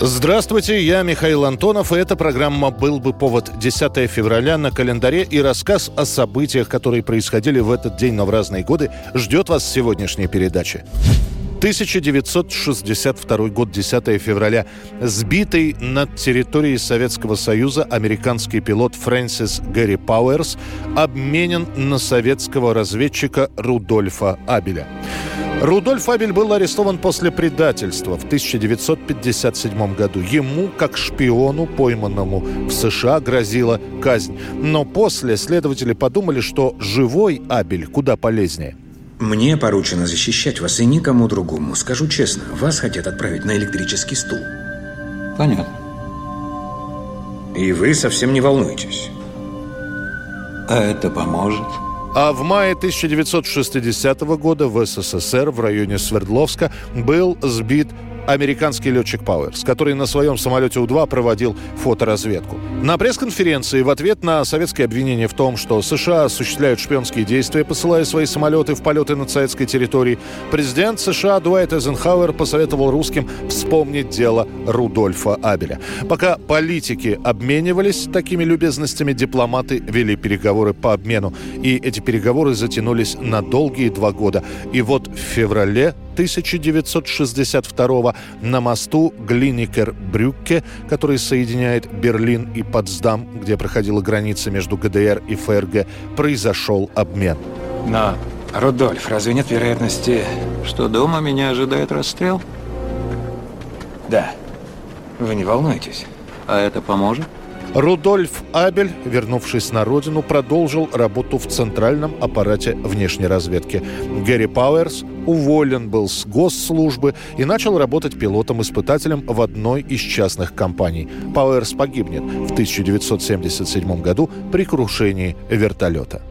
Здравствуйте, я Михаил Антонов, и эта программа «Был бы повод» 10 февраля на календаре и рассказ о событиях, которые происходили в этот день, но в разные годы, ждет вас сегодняшняя передача. 1962 год, 10 февраля. Сбитый над территорией Советского Союза американский пилот Фрэнсис Гэри Пауэрс обменен на советского разведчика Рудольфа Абеля. Рудольф Абель был арестован после предательства в 1957 году. Ему, как шпиону, пойманному в США, грозила казнь. Но после следователи подумали, что живой Абель куда полезнее. Мне поручено защищать вас и никому другому. Скажу честно, вас хотят отправить на электрический стул. Понятно. И вы совсем не волнуетесь. А это поможет? А в мае 1960 года в СССР в районе Свердловска был сбит американский летчик Пауэрс, который на своем самолете У-2 проводил фоторазведку. На пресс-конференции в ответ на советские обвинения в том, что США осуществляют шпионские действия, посылая свои самолеты в полеты над советской территорией, президент США Дуайт Эйзенхауэр посоветовал русским вспомнить дело Рудольфа Абеля. Пока политики обменивались такими любезностями, дипломаты вели переговоры по обмену. И эти переговоры затянулись на долгие два года. И вот в феврале 1962 на мосту Глиникер-Брюкке, который соединяет Берлин и Потсдам, где проходила граница между ГДР и ФРГ, произошел обмен. Но, Рудольф, разве нет вероятности... Что дома меня ожидает расстрел? Да. Вы не волнуетесь? А это поможет? Рудольф Абель, вернувшись на родину, продолжил работу в центральном аппарате внешней разведки. Гэри Пауэрс уволен был с госслужбы и начал работать пилотом-испытателем в одной из частных компаний. Пауэрс погибнет в 1977 году при крушении вертолета.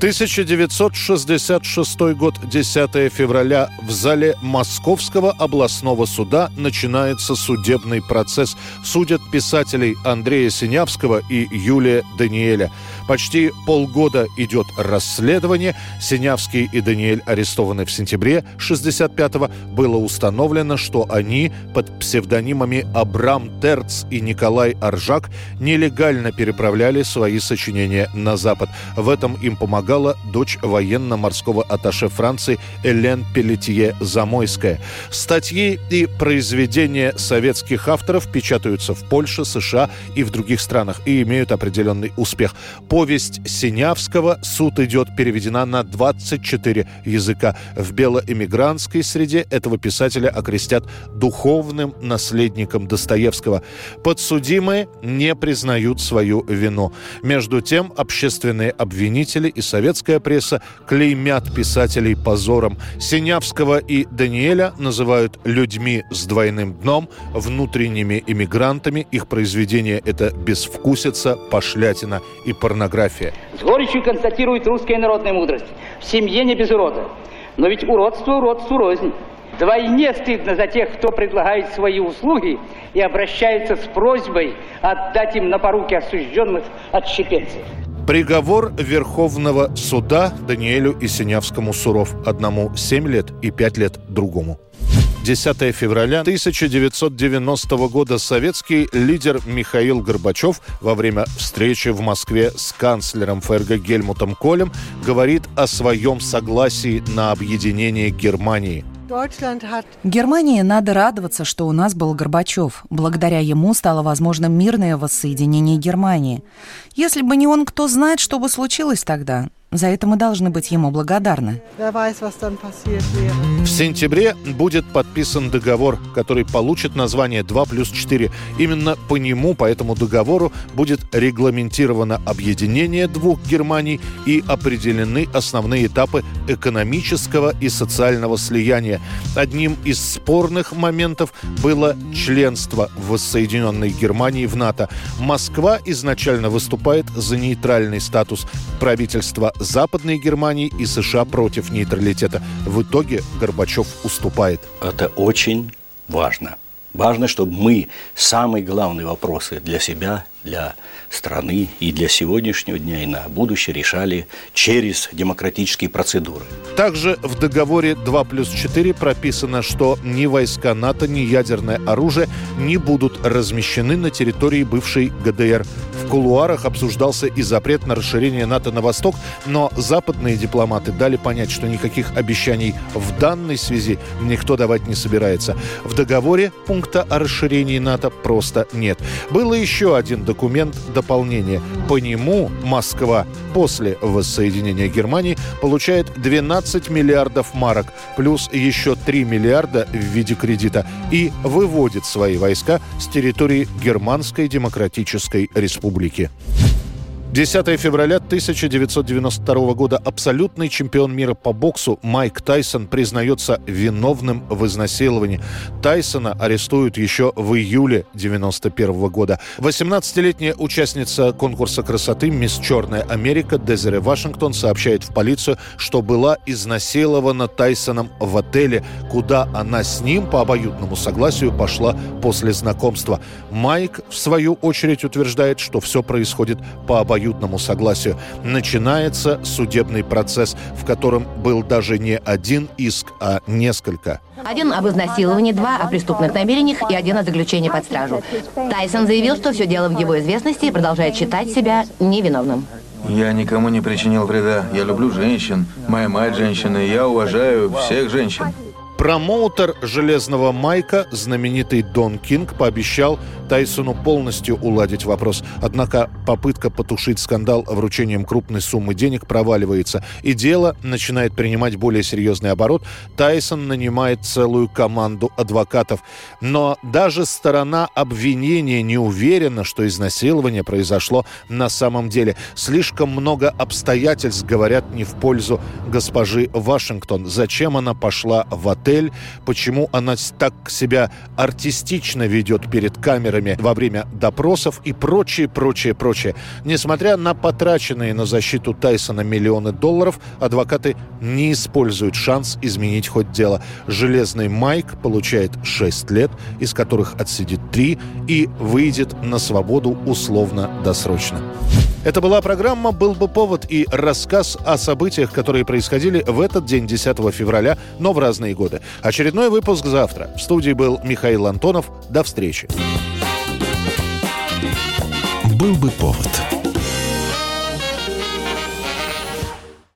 1966 год, 10 февраля. В зале Московского областного суда начинается судебный процесс. Судят писателей Андрея Синявского и Юлия Даниэля. Почти полгода идет расследование. Синявский и Даниэль арестованы в сентябре 65-го. Было установлено, что они под псевдонимами Абрам Терц и Николай Аржак нелегально переправляли свои сочинения на Запад. В этом им помогал помогала дочь военно-морского атташе Франции Элен Пелетье-Замойская. Статьи и произведения советских авторов печатаются в Польше, США и в других странах и имеют определенный успех. Повесть Синявского «Суд идет» переведена на 24 языка. В белоэмигрантской среде этого писателя окрестят духовным наследником Достоевского. Подсудимые не признают свою вину. Между тем, общественные обвинители и советская пресса клеймят писателей позором. Синявского и Даниэля называют людьми с двойным дном, внутренними иммигрантами. Их произведения – это безвкусица, пошлятина и порнография. С горечью констатирует русская народная мудрость. В семье не без урода. Но ведь уродство уродству рознь. Вдвойне стыдно за тех, кто предлагает свои услуги и обращается с просьбой отдать им на поруки осужденных отщепенцев. Приговор Верховного суда Даниэлю и Синявскому суров. Одному 7 лет и 5 лет другому. 10 февраля 1990 года советский лидер Михаил Горбачев во время встречи в Москве с канцлером ФРГ Гельмутом Колем говорит о своем согласии на объединение Германии. Германии надо радоваться, что у нас был Горбачев. Благодаря ему стало возможным мирное воссоединение Германии. Если бы не он, кто знает, что бы случилось тогда. За это мы должны быть ему благодарны. В сентябре будет подписан договор, который получит название 2 плюс 4. Именно по нему, по этому договору, будет регламентировано объединение двух Германий и определены основные этапы экономического и социального слияния. Одним из спорных моментов было членство в воссоединенной Германии в НАТО. Москва изначально выступает за нейтральный статус. Правительство Западной Германии и США против нейтралитета. В итоге Горбачев уступает. Это очень важно. Важно, чтобы мы самые главные вопросы для себя, для страны и для сегодняшнего дня и на будущее решали через демократические процедуры. Также в договоре 2 плюс 4 прописано, что ни войска НАТО, ни ядерное оружие не будут размещены на территории бывшей ГДР. Кулуарах обсуждался и запрет на расширение НАТО на восток, но западные дипломаты дали понять, что никаких обещаний в данной связи никто давать не собирается. В договоре пункта о расширении НАТО просто нет. Было еще один документ дополнения. По нему Москва после воссоединения Германии получает 12 миллиардов марок, плюс еще 3 миллиарда в виде кредита и выводит свои войска с территории Германской Демократической Республики республики. 10 февраля 1992 года абсолютный чемпион мира по боксу Майк Тайсон признается виновным в изнасиловании. Тайсона арестуют еще в июле 1991 года. 18-летняя участница конкурса красоты «Мисс Черная Америка» Дезире Вашингтон сообщает в полицию, что была изнасилована Тайсоном в отеле, куда она с ним по обоюдному согласию пошла после знакомства. Майк, в свою очередь, утверждает, что все происходит по обоюдному обоюдному согласию, начинается судебный процесс, в котором был даже не один иск, а несколько. Один об изнасиловании, два о преступных намерениях и один о заключении под стражу. Тайсон заявил, что все дело в его известности и продолжает считать себя невиновным. Я никому не причинил вреда. Я люблю женщин. Моя мать женщина, и я уважаю всех женщин. Промоутер «Железного Майка», знаменитый Дон Кинг, пообещал Тайсону полностью уладить вопрос. Однако попытка потушить скандал вручением крупной суммы денег проваливается, и дело начинает принимать более серьезный оборот. Тайсон нанимает целую команду адвокатов. Но даже сторона обвинения не уверена, что изнасилование произошло на самом деле. Слишком много обстоятельств говорят не в пользу госпожи Вашингтон. Зачем она пошла в отель? Отель, почему она так себя артистично ведет перед камерами во время допросов и прочее, прочее, прочее. Несмотря на потраченные на защиту Тайсона миллионы долларов, адвокаты не используют шанс изменить хоть дело. Железный Майк получает 6 лет, из которых отсидит 3 и выйдет на свободу условно-досрочно. Это была программа «Был бы повод» и рассказ о событиях, которые происходили в этот день, 10 февраля, но в разные годы. Очередной выпуск завтра. В студии был Михаил Антонов. До встречи. «Был бы повод»